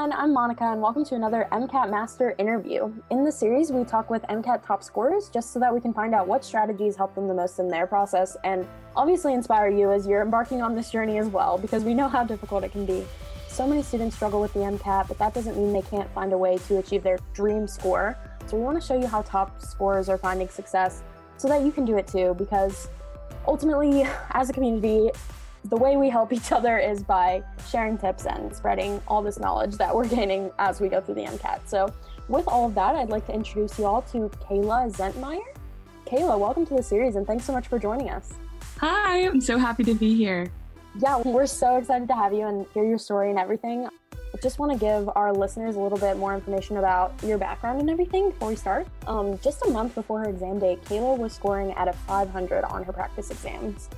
everyone, I'm Monica, and welcome to another MCAT Master interview. In this series, we talk with MCAT top scorers just so that we can find out what strategies help them the most in their process and obviously inspire you as you're embarking on this journey as well, because we know how difficult it can be. So many students struggle with the MCAT, but that doesn't mean they can't find a way to achieve their dream score. So, we want to show you how top scorers are finding success so that you can do it too, because ultimately, as a community, the way we help each other is by sharing tips and spreading all this knowledge that we're gaining as we go through the MCAT. So, with all of that, I'd like to introduce you all to Kayla Zentmeyer. Kayla, welcome to the series and thanks so much for joining us. Hi, I'm so happy to be here. Yeah, we're so excited to have you and hear your story and everything. I just want to give our listeners a little bit more information about your background and everything before we start. Um, just a month before her exam date, Kayla was scoring at a 500 on her practice exams.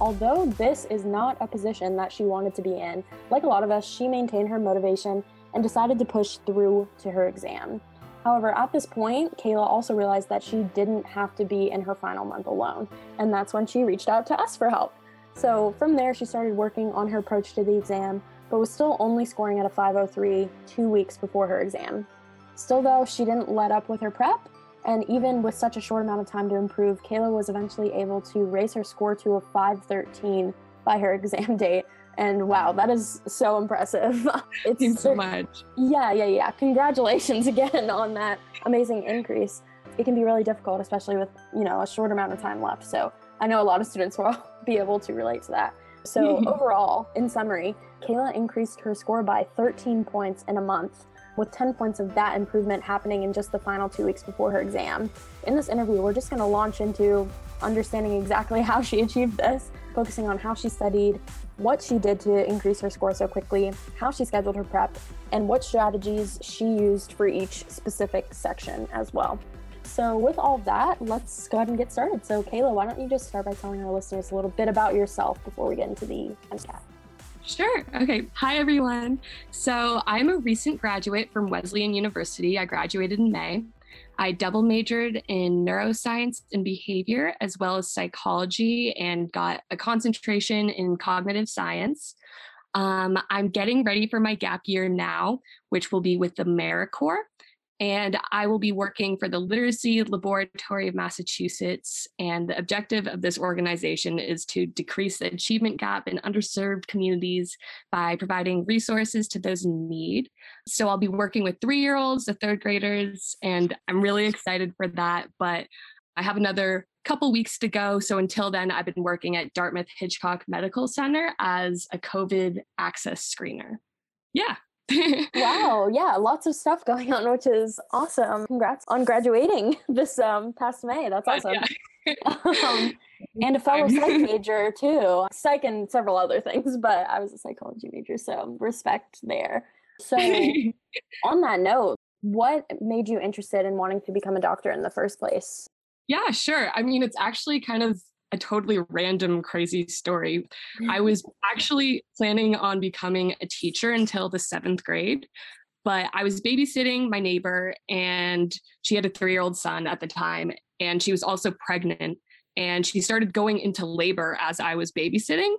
Although this is not a position that she wanted to be in, like a lot of us, she maintained her motivation and decided to push through to her exam. However, at this point, Kayla also realized that she didn't have to be in her final month alone, and that's when she reached out to us for help. So from there, she started working on her approach to the exam, but was still only scoring at a 503 two weeks before her exam. Still, though, she didn't let up with her prep and even with such a short amount of time to improve, Kayla was eventually able to raise her score to a 513 by her exam date. And wow, that is so impressive. It's Thanks so much. Yeah, yeah, yeah. Congratulations again on that amazing increase. It can be really difficult, especially with, you know, a short amount of time left. So I know a lot of students will be able to relate to that. So overall, in summary, Kayla increased her score by 13 points in a month with 10 points of that improvement happening in just the final two weeks before her exam. In this interview, we're just going to launch into understanding exactly how she achieved this, focusing on how she studied, what she did to increase her score so quickly, how she scheduled her prep, and what strategies she used for each specific section as well. So, with all that, let's go ahead and get started. So, Kayla, why don't you just start by telling our listeners a little bit about yourself before we get into the MCAT? Sure. Okay. Hi, everyone. So, I'm a recent graduate from Wesleyan University. I graduated in May. I double majored in neuroscience and behavior, as well as psychology, and got a concentration in cognitive science. Um, I'm getting ready for my gap year now, which will be with the AmeriCorps and I will be working for the Literacy Laboratory of Massachusetts. And the objective of this organization is to decrease the achievement gap in underserved communities by providing resources to those in need. So I'll be working with three year olds, the third graders, and I'm really excited for that. But I have another couple weeks to go. So until then, I've been working at Dartmouth Hitchcock Medical Center as a COVID access screener. Yeah, wow, yeah, lots of stuff going on, which is awesome. Congrats on graduating this um, past May. That's awesome. Yeah. um, and a fellow psych major too. Psych and several other things, but I was a psychology major, so respect there. So, on that note, what made you interested in wanting to become a doctor in the first place? Yeah, sure. I mean, it's actually kind of a totally random, crazy story. I was actually planning on becoming a teacher until the seventh grade, but I was babysitting my neighbor, and she had a three year old son at the time, and she was also pregnant. And she started going into labor as I was babysitting.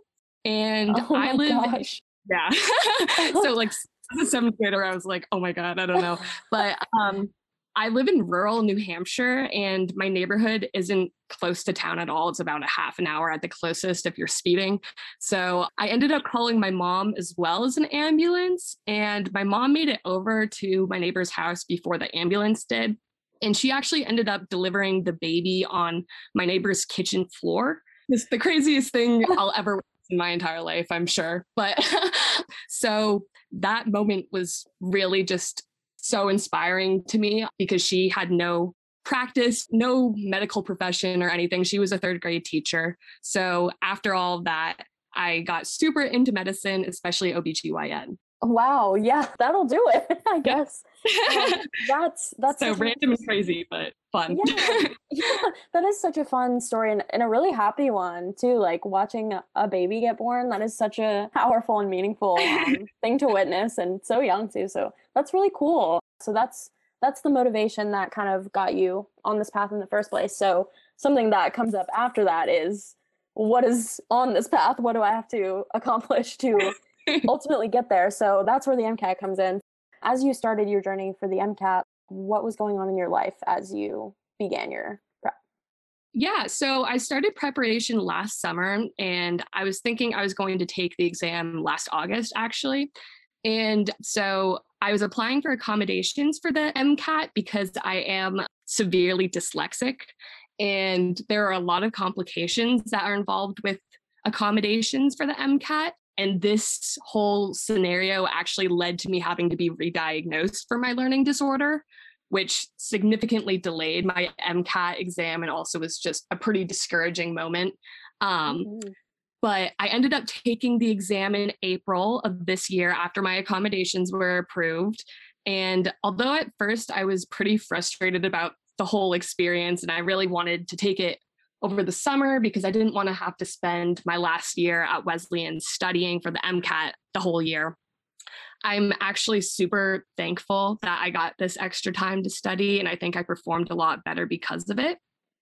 And oh I live, gosh. yeah. so, like, as a seventh grader, I was like, oh my God, I don't know. But um, I live in rural New Hampshire and my neighborhood isn't close to town at all. It's about a half an hour at the closest if you're speeding. So I ended up calling my mom as well as an ambulance. And my mom made it over to my neighbor's house before the ambulance did. And she actually ended up delivering the baby on my neighbor's kitchen floor. It's the craziest thing I'll ever in my entire life, I'm sure. But so that moment was really just so inspiring to me because she had no practice, no medical profession or anything. She was a third grade teacher. So after all that, I got super into medicine, especially OBGYN. Wow, yeah, that'll do it, I guess. um, that's that's so random and crazy, but fun. Yeah, yeah, that is such a fun story and, and a really happy one too. Like watching a baby get born, that is such a powerful and meaningful um, thing to witness, and so young too. So that's really cool. So that's that's the motivation that kind of got you on this path in the first place. So something that comes up after that is what is on this path? What do I have to accomplish to ultimately get there? So that's where the MCAT comes in. as you started your journey for the MCAT, what was going on in your life as you began your prep? Yeah, so I started preparation last summer and I was thinking I was going to take the exam last August actually. And so I was applying for accommodations for the MCAT because I am severely dyslexic and there are a lot of complications that are involved with accommodations for the MCAT. And this whole scenario actually led to me having to be re-diagnosed for my learning disorder, which significantly delayed my MCAT exam and also was just a pretty discouraging moment. Um, mm-hmm. But I ended up taking the exam in April of this year after my accommodations were approved. And although at first I was pretty frustrated about the whole experience and I really wanted to take it over the summer because I didn't want to have to spend my last year at Wesleyan studying for the MCAT the whole year. I'm actually super thankful that I got this extra time to study, and I think I performed a lot better because of it.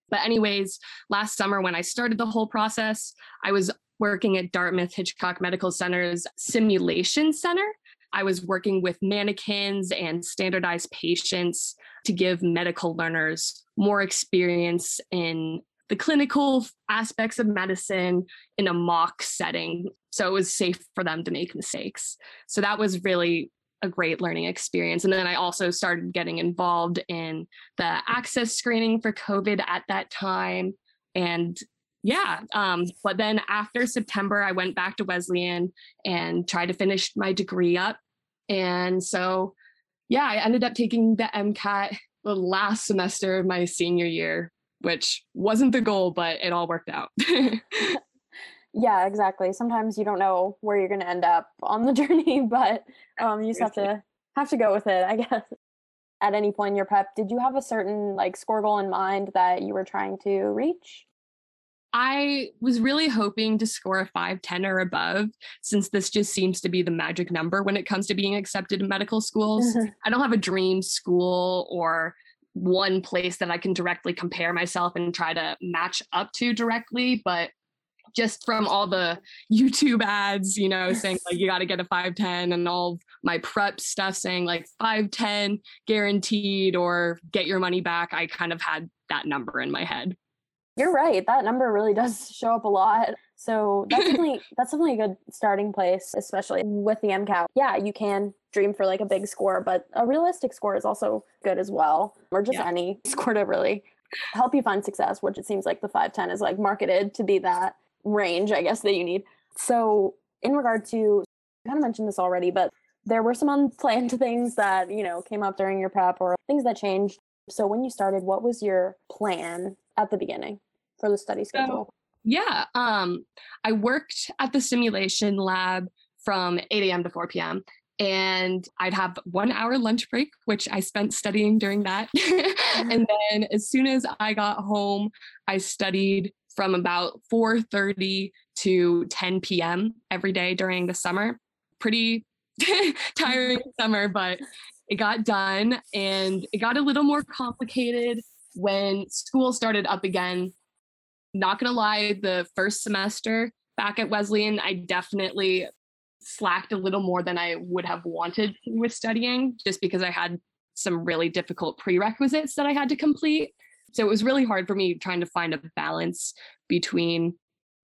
But, anyways, last summer when I started the whole process, I was working at Dartmouth Hitchcock Medical Center's simulation center. I was working with mannequins and standardized patients to give medical learners more experience in the clinical aspects of medicine in a mock setting. So it was safe for them to make mistakes. So that was really a great learning experience. And then I also started getting involved in the access screening for COVID at that time. And yeah, um, but then after September, I went back to Wesleyan and tried to finish my degree up. And so, yeah, I ended up taking the MCAT the last semester of my senior year which wasn't the goal, but it all worked out. yeah, exactly. Sometimes you don't know where you're going to end up on the journey, but um, you just have to have to go with it, I guess. At any point in your prep, did you have a certain like score goal in mind that you were trying to reach? I was really hoping to score a 510 or above, since this just seems to be the magic number when it comes to being accepted in medical schools. I don't have a dream school or one place that I can directly compare myself and try to match up to directly, but just from all the YouTube ads, you know, saying like you got to get a 510 and all my prep stuff saying like 510 guaranteed or get your money back, I kind of had that number in my head. You're right. That number really does show up a lot. So that's definitely that's definitely a good starting place, especially with the MCAT. Yeah, you can dream for like a big score, but a realistic score is also good as well, or just yeah. any score to really help you find success, which it seems like the 510 is like marketed to be that range, I guess, that you need. So, in regard to, you kind of mentioned this already, but there were some unplanned things that, you know, came up during your prep or things that changed. So, when you started, what was your plan at the beginning for the study schedule? So, yeah, um, I worked at the simulation lab from 8 a.m. to 4 p.m and I'd have one hour lunch break, which I spent studying during that. Mm-hmm. and then as soon as I got home, I studied from about 4:30 to 10 p.m. every day during the summer. Pretty tiring summer, but it got done and it got a little more complicated when school started up again. Not gonna lie, the first semester back at Wesleyan, I definitely slacked a little more than I would have wanted with studying, just because I had some really difficult prerequisites that I had to complete. So it was really hard for me trying to find a balance between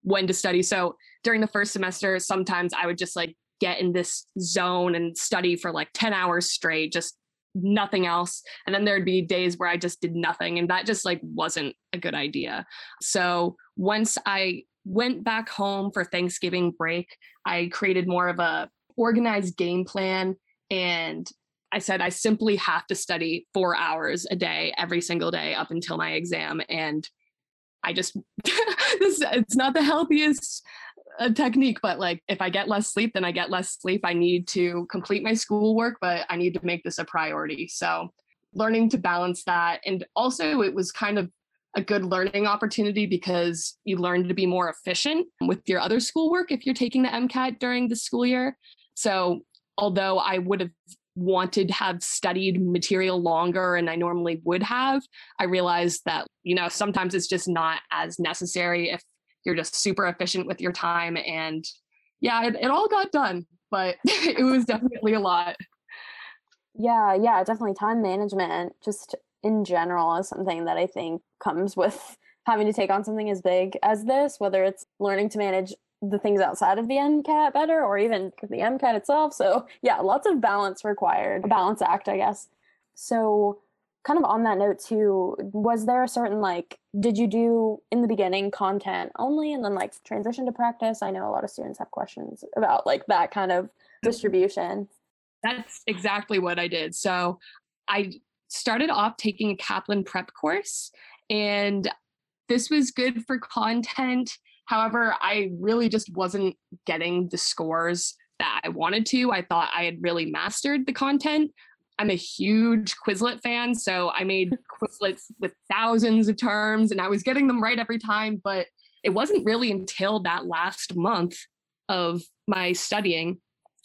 when to study. So during the first semester, sometimes I would just like get in this zone and study for like 10 hours straight, just nothing else. And then there'd be days where I just did nothing. And that just like wasn't a good idea. So once I went back home for Thanksgiving break, I created more of a organized game plan and I said I simply have to study 4 hours a day every single day up until my exam and I just it's not the healthiest uh, technique but like if I get less sleep then I get less sleep. I need to complete my schoolwork but I need to make this a priority. So learning to balance that and also it was kind of a good learning opportunity because you learn to be more efficient with your other schoolwork if you're taking the MCAT during the school year. So, although I would have wanted to have studied material longer and I normally would have, I realized that, you know, sometimes it's just not as necessary if you're just super efficient with your time. And yeah, it, it all got done, but it was definitely a lot. Yeah, yeah, definitely time management just in general is something that I think comes with having to take on something as big as this, whether it's learning to manage the things outside of the MCAT better or even the MCAT itself. So, yeah, lots of balance required, a balance act, I guess. So, kind of on that note too, was there a certain like did you do in the beginning content only and then like transition to practice? I know a lot of students have questions about like that kind of distribution. That's exactly what I did. So, I started off taking a Kaplan prep course and this was good for content. However, I really just wasn't getting the scores that I wanted to. I thought I had really mastered the content. I'm a huge Quizlet fan, so I made Quizlets with thousands of terms and I was getting them right every time. But it wasn't really until that last month of my studying,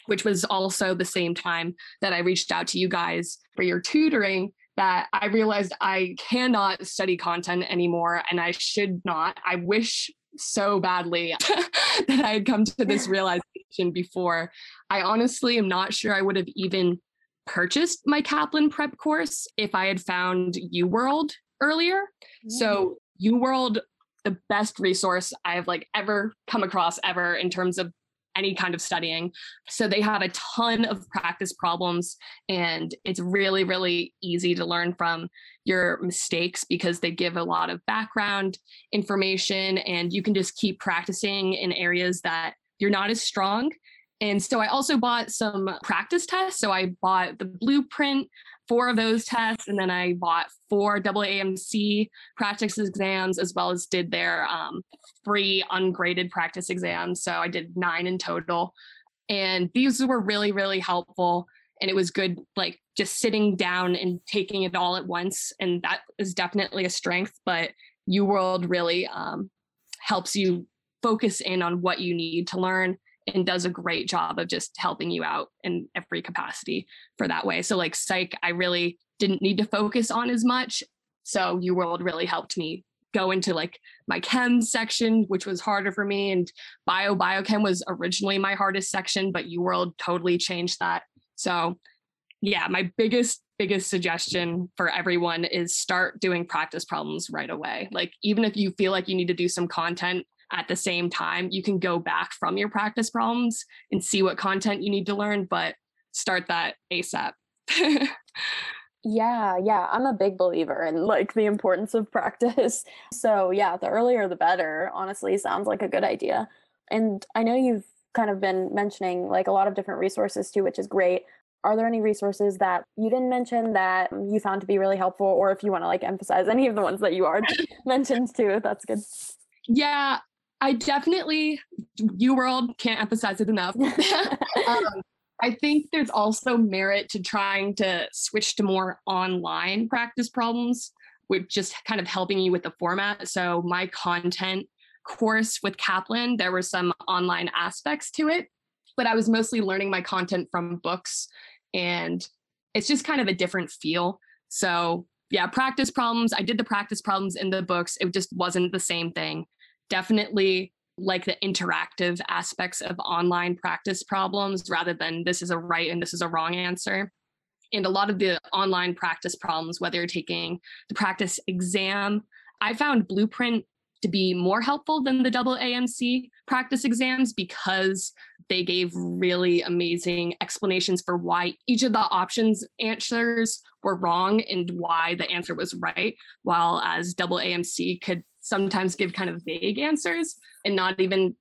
which was also the same time that I reached out to you guys for your tutoring, that I realized I cannot study content anymore and I should not. I wish so badly that I had come to this realization before. I honestly am not sure I would have even purchased my Kaplan prep course if I had found UWorld earlier. Mm-hmm. So UWorld the best resource I've like ever come across ever in terms of any kind of studying. So they have a ton of practice problems and it's really, really easy to learn from your mistakes because they give a lot of background information and you can just keep practicing in areas that you're not as strong. And so I also bought some practice tests. So I bought the blueprint four of those tests, and then I bought four AAMC practice exams as well as did their um, free ungraded practice exams. So I did nine in total, and these were really really helpful. And it was good, like just sitting down and taking it all at once, and that is definitely a strength. But UWorld really um, helps you focus in on what you need to learn and does a great job of just helping you out in every capacity for that way. So like psych, I really didn't need to focus on as much. So UWorld really helped me go into like my chem section, which was harder for me. And bio biochem was originally my hardest section, but UWorld totally changed that. So yeah, my biggest, biggest suggestion for everyone is start doing practice problems right away. Like even if you feel like you need to do some content at the same time, you can go back from your practice problems and see what content you need to learn, but start that ASAP. yeah, yeah, I'm a big believer in like the importance of practice. So, yeah, the earlier the better, honestly, sounds like a good idea. And I know you've kind of been mentioning like a lot of different resources too, which is great. Are there any resources that you didn't mention that you found to be really helpful? Or if you want to like emphasize any of the ones that you are mentioned too, that's good. Yeah, I definitely, UWorld can't emphasize it enough. um, I think there's also merit to trying to switch to more online practice problems, with just kind of helping you with the format. So, my content course with Kaplan, there were some online aspects to it, but I was mostly learning my content from books, and it's just kind of a different feel. So, yeah, practice problems. I did the practice problems in the books. It just wasn't the same thing definitely like the interactive aspects of online practice problems rather than this is a right and this is a wrong answer. And a lot of the online practice problems, whether you're taking the practice exam, I found Blueprint to be more helpful than the double AMC practice exams because they gave really amazing explanations for why each of the options answers were wrong and why the answer was right, while as double AMC could sometimes give kind of vague answers and not even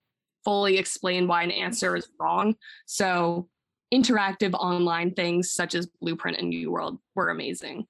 fully explain why an answer is wrong. So interactive online things such as Blueprint and UWorld were amazing.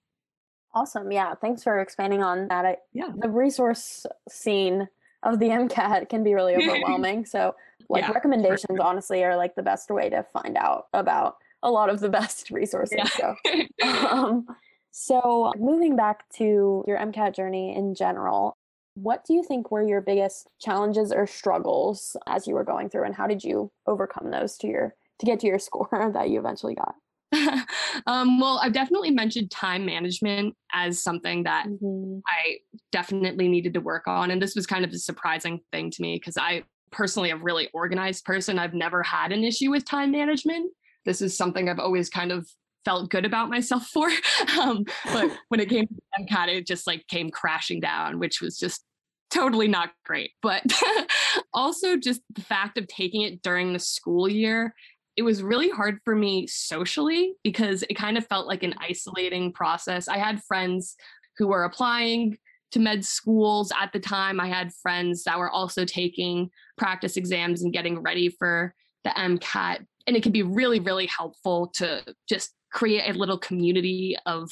Awesome. Yeah. Thanks for expanding on that. I, yeah. The resource scene of the MCAT can be really overwhelming. so like yeah, recommendations sure. honestly are like the best way to find out about a lot of the best resources. Yeah. So um, so moving back to your MCAT journey in general, what do you think were your biggest challenges or struggles as you were going through and how did you overcome those to your to get to your score that you eventually got? um, well, I've definitely mentioned time management as something that mm-hmm. I definitely needed to work on. And this was kind of a surprising thing to me because I personally a really organized person. I've never had an issue with time management. This is something I've always kind of felt good about myself for. Um, but when it came to MCAT, it just like came crashing down, which was just totally not great. But also just the fact of taking it during the school year, it was really hard for me socially because it kind of felt like an isolating process. I had friends who were applying to med schools at the time. I had friends that were also taking practice exams and getting ready for the MCAT. And it can be really, really helpful to just create a little community of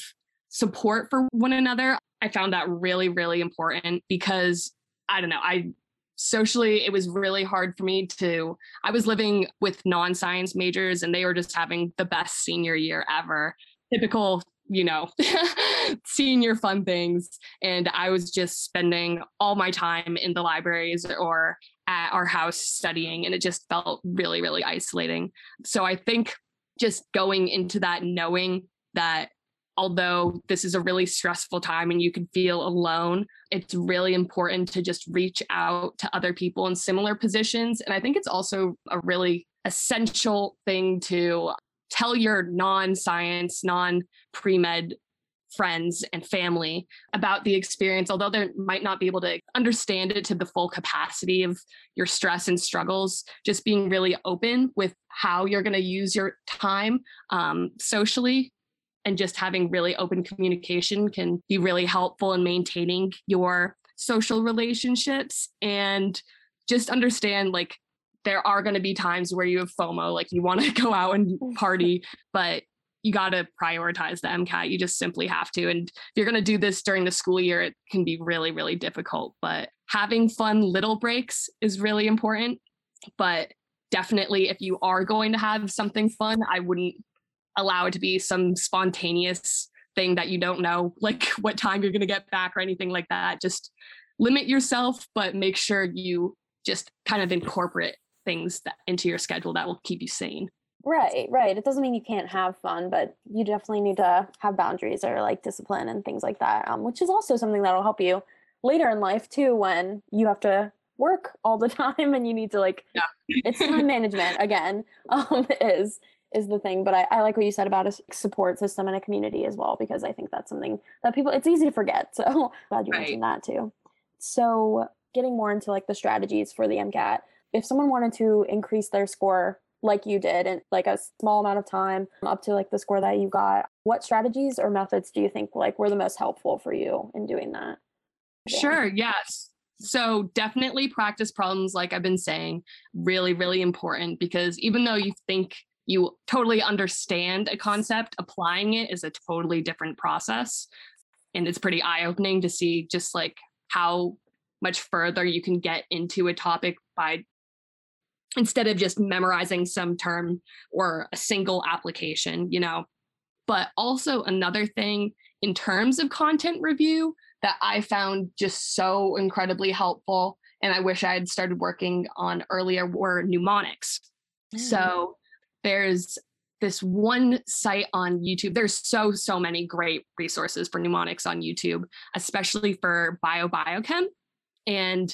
support for one another. I found that really, really important because I don't know, I socially it was really hard for me to I was living with non-science majors and they were just having the best senior year ever. Typical you know, senior fun things. And I was just spending all my time in the libraries or at our house studying. And it just felt really, really isolating. So I think just going into that knowing that although this is a really stressful time and you can feel alone, it's really important to just reach out to other people in similar positions. And I think it's also a really essential thing to tell your non science, non pre med friends and family about the experience, although they might not be able to understand it to the full capacity of your stress and struggles, just being really open with how you're going to use your time um, socially and just having really open communication can be really helpful in maintaining your social relationships and just understand like there are going to be times where you have FOMO, like you want to go out and party, but you got to prioritize the MCAT. You just simply have to. And if you're going to do this during the school year, it can be really, really difficult. But having fun little breaks is really important. But definitely, if you are going to have something fun, I wouldn't allow it to be some spontaneous thing that you don't know, like what time you're going to get back or anything like that. Just limit yourself, but make sure you just kind of incorporate things that into your schedule that will keep you sane. Right, right. It doesn't mean you can't have fun, but you definitely need to have boundaries or like discipline and things like that, um, which is also something that'll help you later in life too when you have to work all the time and you need to like yeah. it's time management again um, is is the thing but I, I like what you said about a support system and a community as well because i think that's something that people it's easy to forget so glad you right. mentioned that too so getting more into like the strategies for the mcat if someone wanted to increase their score like you did in like a small amount of time um, up to like the score that you got what strategies or methods do you think like were the most helpful for you in doing that? Sure yes. So definitely practice problems like i've been saying really really important because even though you think you totally understand a concept applying it is a totally different process and it's pretty eye opening to see just like how much further you can get into a topic by instead of just memorizing some term or a single application, you know. But also, another thing in terms of content review that I found just so incredibly helpful, and I wish I had started working on earlier, were mnemonics. Mm. So there's this one site on YouTube. There's so, so many great resources for mnemonics on YouTube, especially for bio biochem. And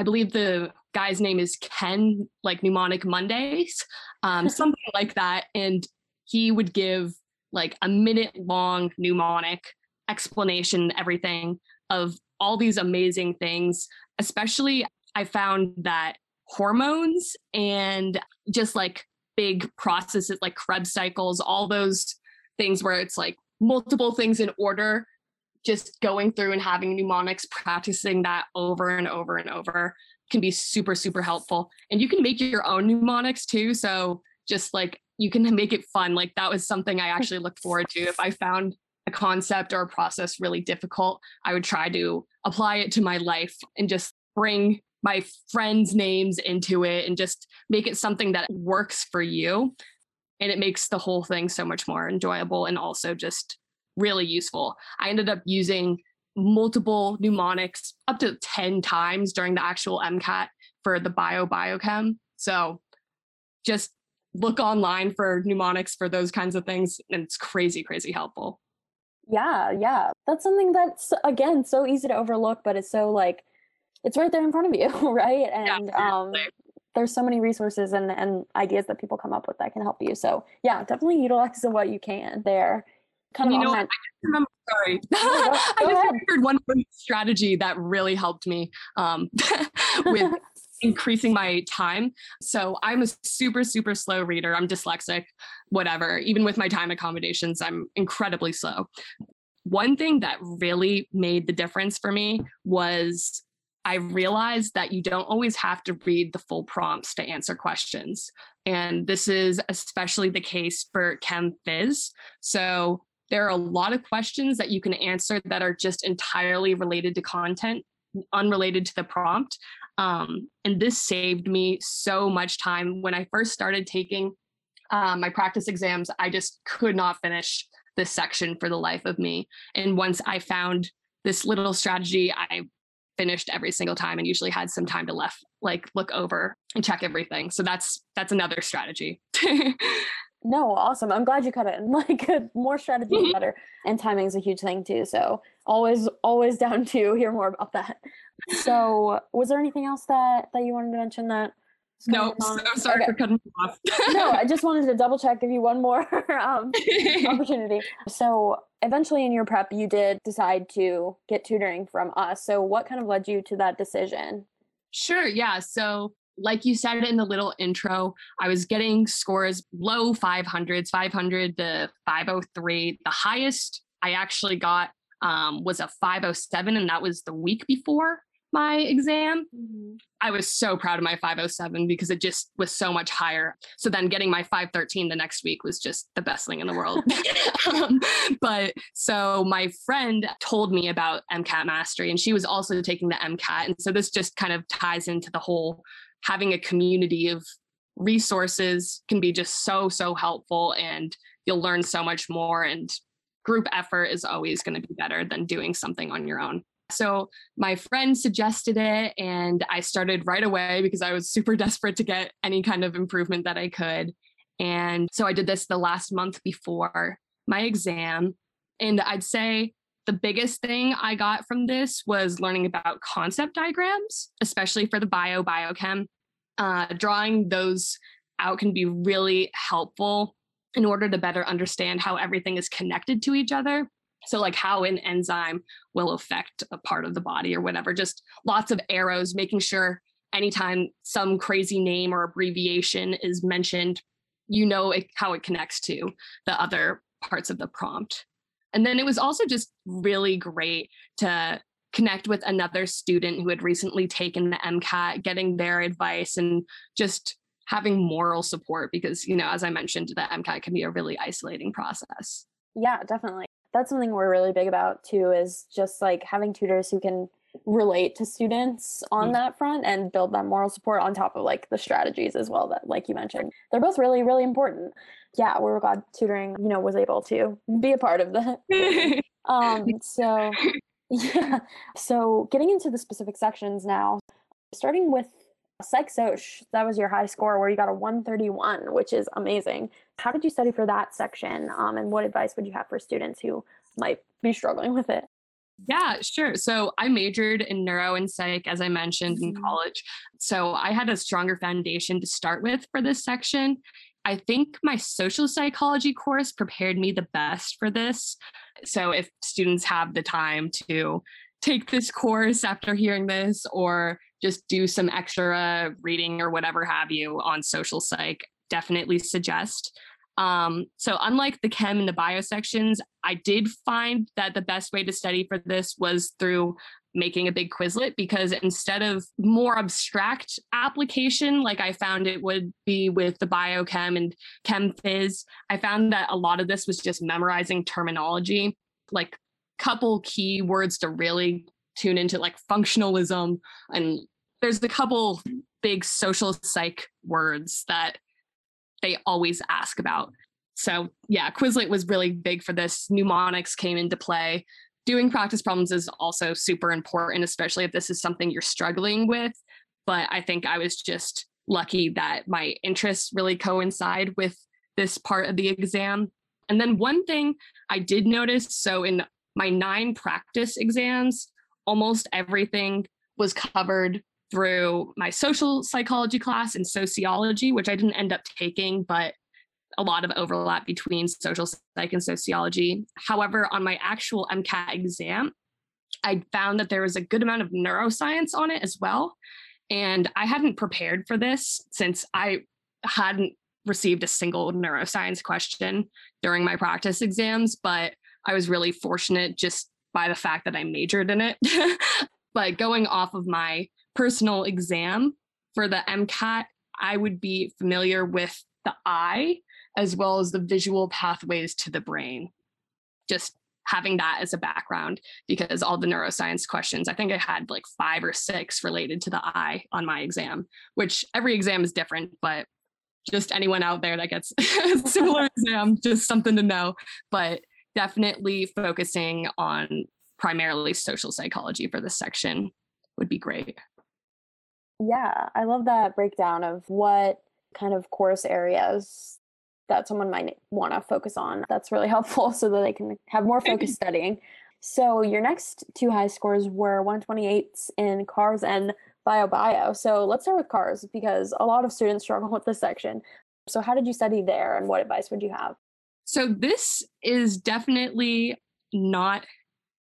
I believe the guy's name is Ken, like Mnemonic Mondays, um, something like that. And he would give like a minute long mnemonic explanation, everything of all these amazing things. Especially, I found that hormones and just like big processes like Krebs cycles, all those things where it's like multiple things in order just going through and having mnemonics, practicing that over and over and over can be super, super helpful. And you can make your own mnemonics too. So just like you can make it fun. Like that was something I actually looked forward to. If I found a concept or a process really difficult, I would try to apply it to my life and just bring my friends' names into it and just make it something that works for you. And it makes the whole thing so much more enjoyable and also just really useful. I ended up using multiple mnemonics up to 10 times during the actual MCAT for the bio biochem. So just look online for mnemonics for those kinds of things and it's crazy crazy helpful. Yeah, yeah. That's something that's again so easy to overlook but it's so like it's right there in front of you, right? And yeah, um there's so many resources and, and ideas that people come up with that can help you. So yeah, definitely utilize what you can there. Of you know, that- I just remember, sorry. I just remembered one strategy that really helped me um, with increasing my time. So I'm a super, super slow reader. I'm dyslexic, whatever. Even with my time accommodations, I'm incredibly slow. One thing that really made the difference for me was I realized that you don't always have to read the full prompts to answer questions. And this is especially the case for Chem Phys. So there are a lot of questions that you can answer that are just entirely related to content, unrelated to the prompt. Um, and this saved me so much time. When I first started taking um, my practice exams, I just could not finish this section for the life of me. And once I found this little strategy, I finished every single time and usually had some time to left like look over and check everything so that's that's another strategy no awesome i'm glad you cut it and like more strategy mm-hmm. better and timing is a huge thing too so always always down to hear more about that so was there anything else that that you wanted to mention that no, so sorry okay. for cutting you off. no, I just wanted to double check, give you one more um, opportunity. So, eventually in your prep, you did decide to get tutoring from us. So, what kind of led you to that decision? Sure. Yeah. So, like you said in the little intro, I was getting scores low 500s, 500 to 503. The highest I actually got um, was a 507, and that was the week before my exam. Mm-hmm. I was so proud of my 507 because it just was so much higher. So then getting my 513 the next week was just the best thing in the world. um, but so my friend told me about MCAT mastery and she was also taking the MCAT. And so this just kind of ties into the whole having a community of resources can be just so, so helpful and you'll learn so much more. And group effort is always going to be better than doing something on your own. So my friend suggested it, and I started right away because I was super desperate to get any kind of improvement that I could. And so I did this the last month before my exam. And I'd say the biggest thing I got from this was learning about concept diagrams, especially for the bio biochem. Uh, drawing those out can be really helpful in order to better understand how everything is connected to each other. So, like how an enzyme will affect a part of the body or whatever, just lots of arrows, making sure anytime some crazy name or abbreviation is mentioned, you know it, how it connects to the other parts of the prompt. And then it was also just really great to connect with another student who had recently taken the MCAT, getting their advice and just having moral support because, you know, as I mentioned, the MCAT can be a really isolating process. Yeah, definitely that's something we're really big about too is just like having tutors who can relate to students on mm-hmm. that front and build that moral support on top of like the strategies as well that like you mentioned they're both really really important yeah we're glad tutoring you know was able to be a part of that um so yeah so getting into the specific sections now starting with Psych Soc, that was your high score where you got a 131, which is amazing. How did you study for that section? Um, and what advice would you have for students who might be struggling with it? Yeah, sure. So I majored in neuro and psych, as I mentioned in mm-hmm. college. So I had a stronger foundation to start with for this section. I think my social psychology course prepared me the best for this. So if students have the time to take this course after hearing this or just do some extra reading or whatever have you on social psych, definitely suggest. Um, so, unlike the chem and the bio sections, I did find that the best way to study for this was through making a big Quizlet because instead of more abstract application, like I found it would be with the biochem and chem phys, I found that a lot of this was just memorizing terminology, like couple key words to really tune into like functionalism and there's a couple big social psych words that they always ask about. So yeah, Quizlet was really big for this. Mnemonics came into play. Doing practice problems is also super important, especially if this is something you're struggling with. But I think I was just lucky that my interests really coincide with this part of the exam. And then one thing I did notice so in my nine practice exams, almost everything was covered through my social psychology class and sociology, which I didn't end up taking, but a lot of overlap between social psych and sociology. However, on my actual MCAT exam, I found that there was a good amount of neuroscience on it as well. And I hadn't prepared for this since I hadn't received a single neuroscience question during my practice exams, but I was really fortunate just by the fact that I majored in it. but going off of my personal exam for the MCAT, I would be familiar with the eye as well as the visual pathways to the brain. Just having that as a background because all the neuroscience questions, I think I had like five or six related to the eye on my exam, which every exam is different, but just anyone out there that gets a similar exam, just something to know. But definitely focusing on primarily social psychology for this section would be great. Yeah, I love that breakdown of what kind of course areas that someone might want to focus on. That's really helpful so that they can have more focus studying. So your next two high scores were 128s in cars and bio bio. So let's start with cars because a lot of students struggle with this section. So how did you study there and what advice would you have? So this is definitely not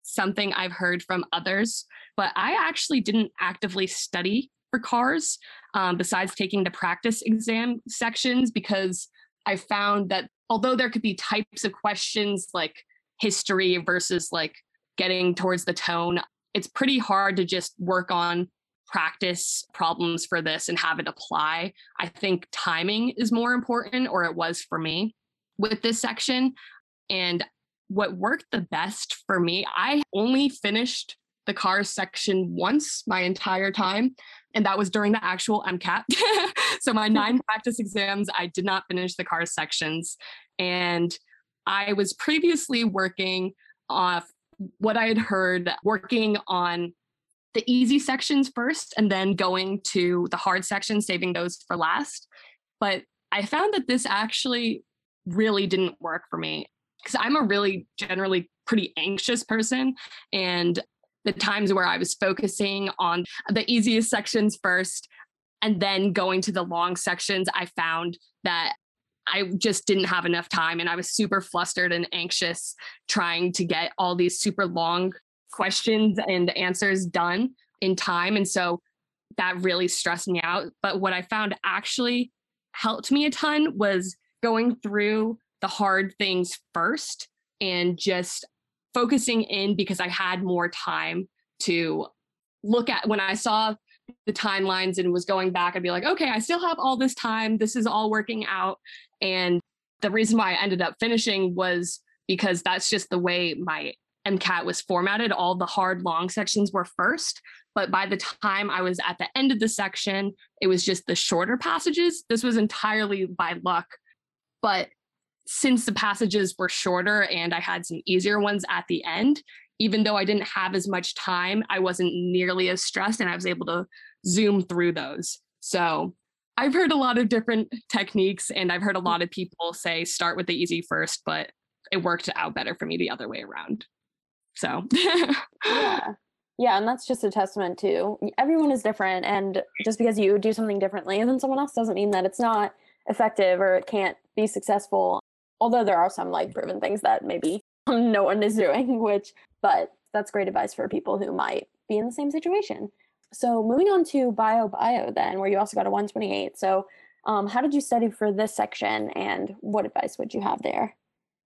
something I've heard from others, but I actually didn't actively study for cars um, besides taking the practice exam sections because I found that although there could be types of questions like history versus like getting towards the tone, it's pretty hard to just work on practice problems for this and have it apply. I think timing is more important, or it was for me with this section. And what worked the best for me, I only finished the cars section once my entire time and that was during the actual MCAT. so my nine practice exams, I did not finish the cars sections. And I was previously working off what I had heard, working on the easy sections first and then going to the hard sections, saving those for last. But I found that this actually really didn't work for me because I'm a really generally pretty anxious person. And the times where I was focusing on the easiest sections first and then going to the long sections, I found that I just didn't have enough time and I was super flustered and anxious trying to get all these super long questions and answers done in time. And so that really stressed me out. But what I found actually helped me a ton was going through the hard things first and just focusing in because I had more time to look at when I saw the timelines and was going back, I'd be like, okay, I still have all this time. This is all working out. And the reason why I ended up finishing was because that's just the way my MCAT was formatted. All the hard long sections were first. But by the time I was at the end of the section, it was just the shorter passages. This was entirely by luck. But since the passages were shorter and I had some easier ones at the end, even though I didn't have as much time, I wasn't nearly as stressed and I was able to zoom through those. So I've heard a lot of different techniques and I've heard a lot of people say start with the easy first, but it worked out better for me the other way around. So, yeah. Yeah, and that's just a testament to everyone is different. And just because you do something differently than someone else doesn't mean that it's not effective or it can't be successful although there are some like proven things that maybe no one is doing which but that's great advice for people who might be in the same situation. So moving on to bio bio then where you also got a 128 so um, how did you study for this section and what advice would you have there?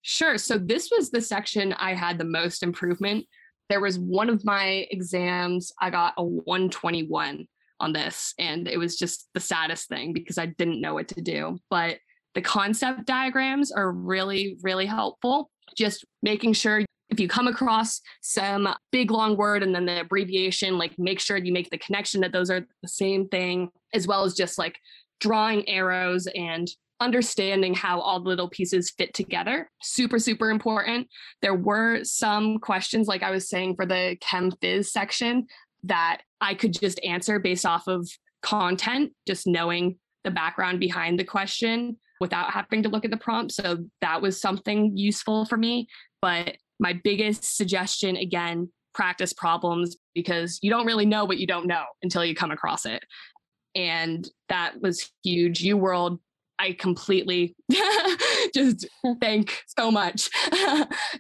Sure. So this was the section i had the most improvement. There was one of my exams i got a 121 on this and it was just the saddest thing because i didn't know what to do. But the concept diagrams are really, really helpful. Just making sure if you come across some big long word and then the abbreviation, like make sure you make the connection that those are the same thing, as well as just like drawing arrows and understanding how all the little pieces fit together. Super, super important. There were some questions, like I was saying for the Chem Phys section, that I could just answer based off of content, just knowing the background behind the question without having to look at the prompt. So that was something useful for me. But my biggest suggestion again, practice problems, because you don't really know what you don't know until you come across it. And that was huge. UWorld, I completely just thank so much.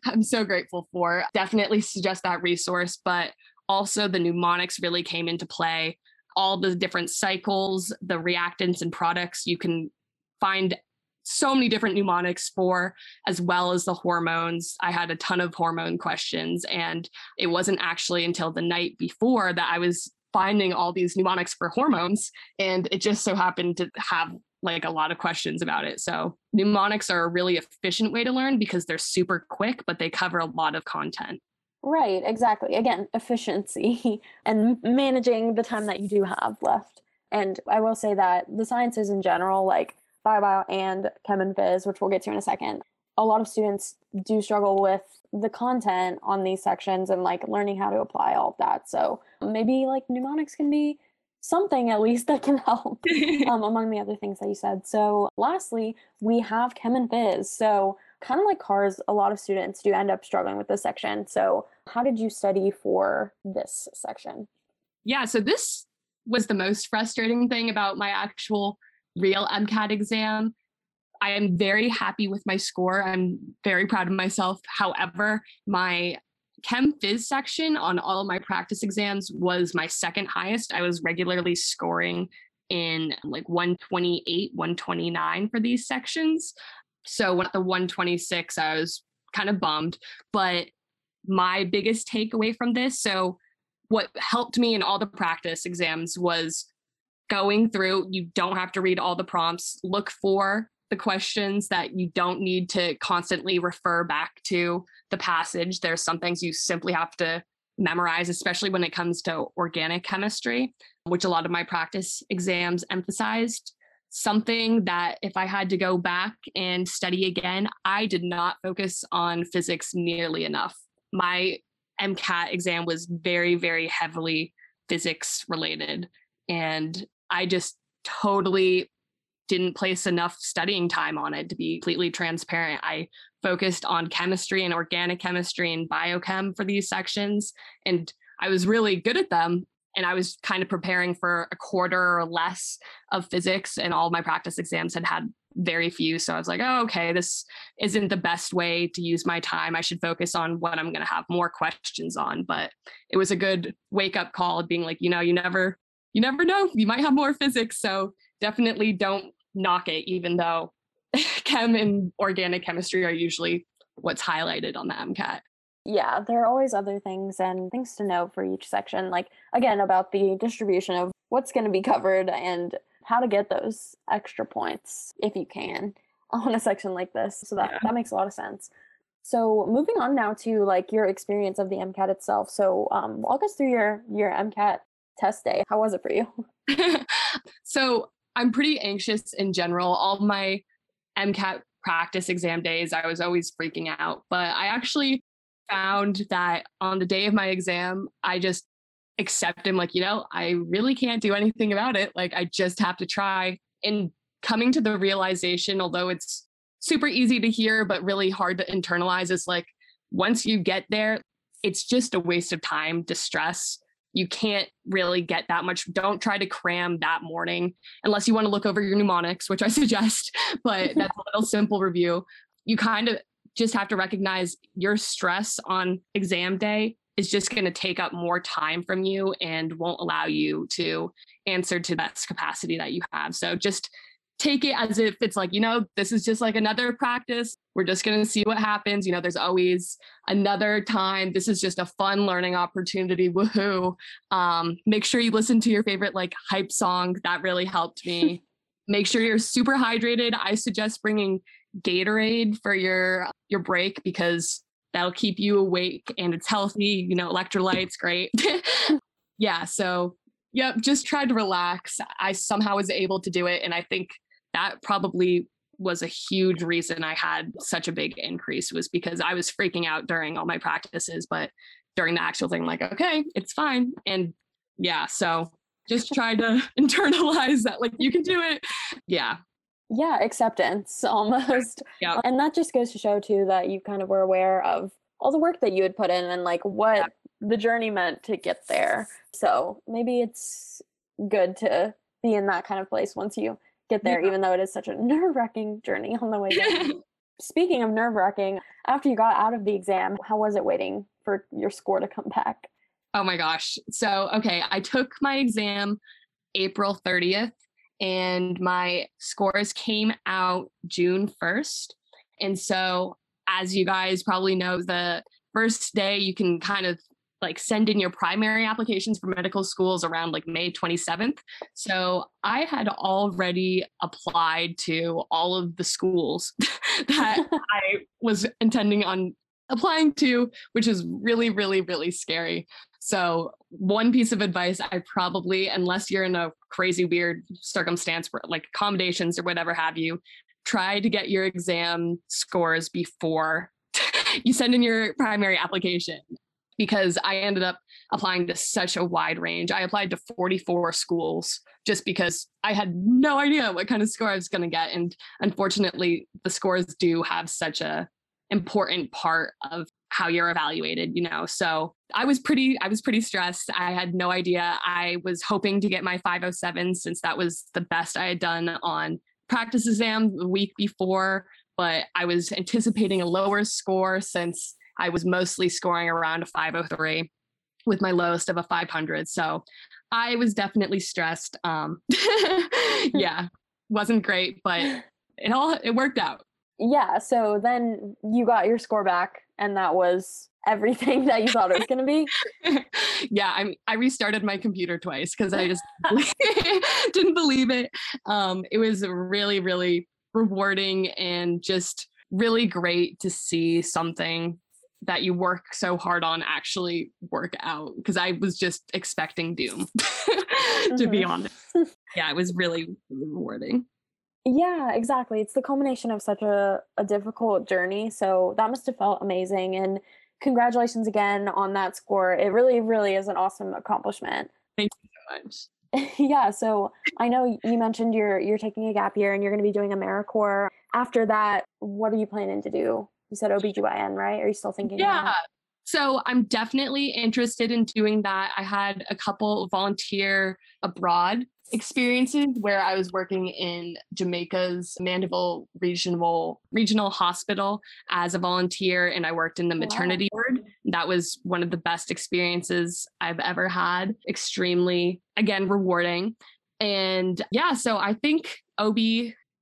I'm so grateful for. Definitely suggest that resource, but also the mnemonics really came into play. All the different cycles, the reactants and products you can find so many different mnemonics for, as well as the hormones. I had a ton of hormone questions, and it wasn't actually until the night before that I was finding all these mnemonics for hormones. And it just so happened to have like a lot of questions about it. So mnemonics are a really efficient way to learn because they're super quick, but they cover a lot of content. Right, exactly. Again, efficiency and managing the time that you do have left. And I will say that the sciences in general, like bio and chem and phys, which we'll get to in a second, a lot of students do struggle with the content on these sections and like learning how to apply all of that. So maybe like mnemonics can be something at least that can help um, among the other things that you said. So lastly, we have chem and phys. So kind of like CARS, a lot of students do end up struggling with this section. So how did you study for this section? Yeah, so this was the most frustrating thing about my actual real MCAT exam. I am very happy with my score. I'm very proud of myself. However, my chem phys section on all of my practice exams was my second highest. I was regularly scoring in like 128, 129 for these sections. So at the 126, I was kind of bummed. But my biggest takeaway from this, so what helped me in all the practice exams was going through, you don't have to read all the prompts. Look for the questions that you don't need to constantly refer back to the passage. There's some things you simply have to memorize, especially when it comes to organic chemistry, which a lot of my practice exams emphasized. Something that if I had to go back and study again, I did not focus on physics nearly enough. My MCAT exam was very, very heavily physics related. And I just totally didn't place enough studying time on it to be completely transparent. I focused on chemistry and organic chemistry and biochem for these sections, and I was really good at them. And I was kind of preparing for a quarter or less of physics, and all my practice exams had had very few. So I was like, oh, okay, this isn't the best way to use my time. I should focus on what I'm going to have more questions on. But it was a good wake up call, of being like, you know, you never you never know. You might have more physics. So definitely don't knock it, even though chem and organic chemistry are usually what's highlighted on the MCAT. Yeah, there are always other things and things to know for each section. Like, again, about the distribution of what's going to be covered and how to get those extra points if you can on a section like this. So that, yeah. that makes a lot of sense. So moving on now to like your experience of the MCAT itself. So um, walk us through your your MCAT test day. How was it for you? so I'm pretty anxious in general. All my MCAT practice exam days, I was always freaking out. But I actually found that on the day of my exam, I just accept him like, you know, I really can't do anything about it. Like, I just have to try. And coming to the realization, although it's super easy to hear, but really hard to internalize, is like, once you get there, it's just a waste of time to stress you can't really get that much. Don't try to cram that morning unless you want to look over your mnemonics, which I suggest, but that's a little simple review. You kind of just have to recognize your stress on exam day is just going to take up more time from you and won't allow you to answer to best capacity that you have. So just take it as if it's like, you know, this is just like another practice. We're just going to see what happens. You know, there's always another time. This is just a fun learning opportunity. Woohoo. Um, make sure you listen to your favorite like hype song. That really helped me. make sure you're super hydrated. I suggest bringing Gatorade for your your break because that'll keep you awake and it's healthy, you know, electrolytes great. yeah, so yep, just tried to relax. I somehow was able to do it and I think that probably was a huge reason I had such a big increase was because I was freaking out during all my practices, but during the actual thing, like, okay, it's fine. And yeah, so just try to internalize that, like, you can do it. Yeah. Yeah, acceptance almost. Yeah. And that just goes to show, too, that you kind of were aware of all the work that you had put in and like what the journey meant to get there. So maybe it's good to be in that kind of place once you get there, yeah. even though it is such a nerve wracking journey on the way there. Speaking of nerve wracking, after you got out of the exam, how was it waiting for your score to come back? Oh my gosh. So, okay, I took my exam April 30th and my scores came out June 1st. And so, as you guys probably know, the first day you can kind of like send in your primary applications for medical schools around like May 27th. So I had already applied to all of the schools that I was intending on applying to, which is really, really, really scary. So, one piece of advice I probably, unless you're in a crazy weird circumstance where like accommodations or whatever have you, try to get your exam scores before you send in your primary application because I ended up applying to such a wide range. I applied to 44 schools just because I had no idea what kind of score I was going to get. And unfortunately, the scores do have such a important part of how you're evaluated you know so i was pretty i was pretty stressed i had no idea i was hoping to get my 507 since that was the best i had done on practice exam the week before but i was anticipating a lower score since I was mostly scoring around a 503 with my lowest of a 500. So I was definitely stressed. Um, yeah, wasn't great, but it all it worked out. Yeah. So then you got your score back, and that was everything that you thought it was going to be. yeah, I I restarted my computer twice because I just didn't believe it. Um, it was really really rewarding and just really great to see something that you work so hard on actually work out because I was just expecting doom to mm-hmm. be honest. Yeah, it was really rewarding. Yeah, exactly. It's the culmination of such a, a difficult journey. So that must have felt amazing. And congratulations again on that score. It really, really is an awesome accomplishment. Thank you so much. yeah, so I know you mentioned you're you're taking a gap year and you're going to be doing AmeriCorps. After that, what are you planning to do? You said OBGYN, right? Are you still thinking? Yeah. So I'm definitely interested in doing that. I had a couple volunteer abroad experiences where I was working in Jamaica's Mandeville Regional Regional Hospital as a volunteer and I worked in the oh, maternity wow. ward. That was one of the best experiences I've ever had. Extremely again rewarding. And yeah, so I think OB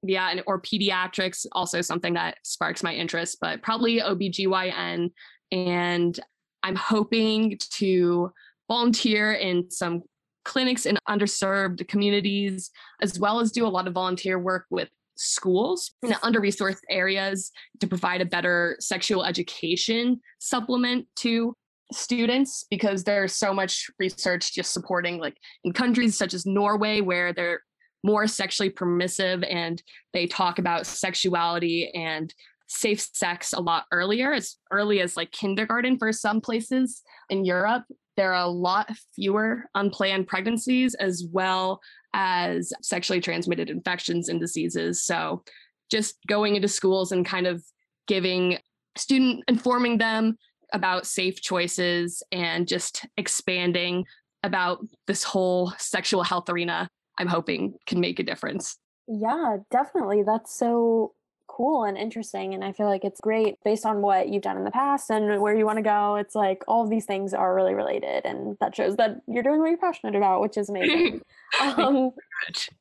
yeah, and, or pediatrics, also something that sparks my interest, but probably OBGYN. And I'm hoping to volunteer in some clinics in underserved communities, as well as do a lot of volunteer work with schools in under resourced areas to provide a better sexual education supplement to students because there's so much research just supporting like in countries such as Norway where they're more sexually permissive and they talk about sexuality and safe sex a lot earlier, as early as like kindergarten for some places in Europe. There are a lot fewer unplanned pregnancies as well as sexually transmitted infections and diseases. So just going into schools and kind of giving student informing them about safe choices and just expanding about this whole sexual health arena I'm hoping can make a difference. Yeah, definitely. That's so cool and interesting. And I feel like it's great based on what you've done in the past and where you want to go. It's like all of these things are really related. And that shows that you're doing what you're passionate about, which is amazing. um,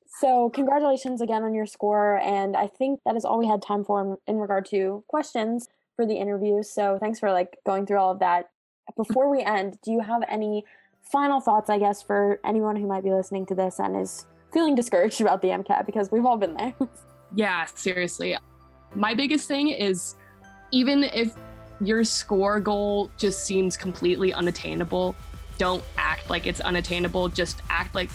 so, congratulations again on your score. And I think that is all we had time for in, in regard to questions for the interview. So, thanks for like going through all of that. Before we end, do you have any final thoughts, I guess, for anyone who might be listening to this and is feeling discouraged about the MCAT because we've all been there. yeah, seriously. My biggest thing is even if your score goal just seems completely unattainable, don't act like it's unattainable. Just act like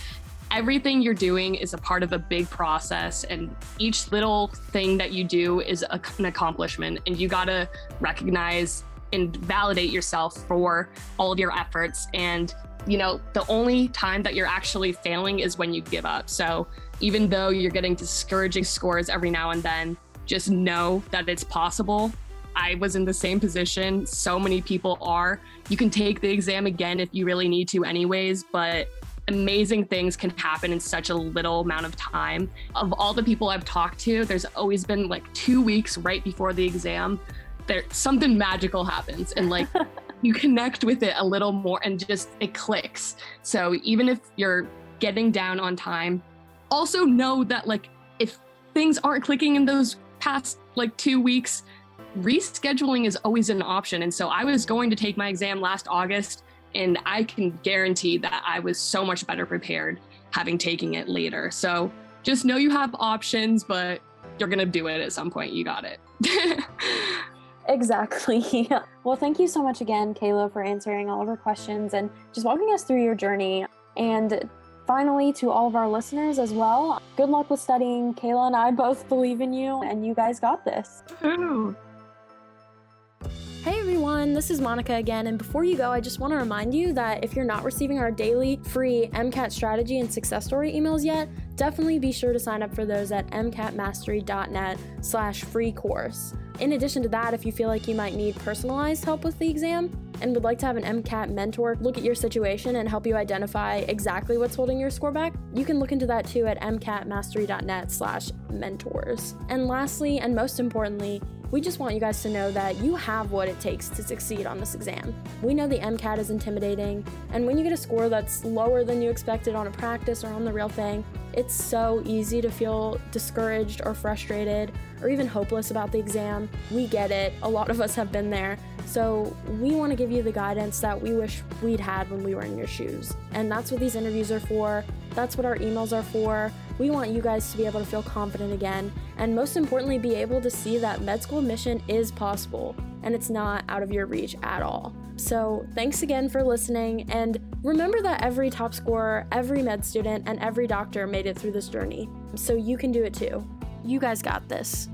everything you're doing is a part of a big process and each little thing that you do is a, an accomplishment and you got to recognize and validate yourself for all of your efforts and you know, the only time that you're actually failing is when you give up. So even though you're getting discouraging scores every now and then, just know that it's possible. I was in the same position. So many people are. You can take the exam again if you really need to, anyways, but amazing things can happen in such a little amount of time. Of all the people I've talked to, there's always been like two weeks right before the exam. There something magical happens and like you connect with it a little more and just it clicks. So even if you're getting down on time, also know that like if things aren't clicking in those past like two weeks, rescheduling is always an option. And so I was going to take my exam last August and I can guarantee that I was so much better prepared having taken it later. So just know you have options, but you're going to do it at some point. You got it. exactly. well, thank you so much again, Kayla, for answering all of our questions and just walking us through your journey. And finally, to all of our listeners as well, good luck with studying. Kayla and I both believe in you, and you guys got this. Hey everyone, this is Monica again, and before you go, I just want to remind you that if you're not receiving our daily free MCAT strategy and success story emails yet, definitely be sure to sign up for those at mcatmastery.net slash free course. In addition to that, if you feel like you might need personalized help with the exam and would like to have an MCAT mentor look at your situation and help you identify exactly what's holding your score back, you can look into that too at mcatmastery.net slash mentors. And lastly, and most importantly, we just want you guys to know that you have what it takes to succeed on this exam. We know the MCAT is intimidating, and when you get a score that's lower than you expected on a practice or on the real thing, it's so easy to feel discouraged or frustrated or even hopeless about the exam. We get it, a lot of us have been there. So, we want to give you the guidance that we wish we'd had when we were in your shoes. And that's what these interviews are for. That's what our emails are for. We want you guys to be able to feel confident again, and most importantly, be able to see that med school admission is possible and it's not out of your reach at all. So, thanks again for listening, and remember that every top scorer, every med student, and every doctor made it through this journey. So, you can do it too. You guys got this.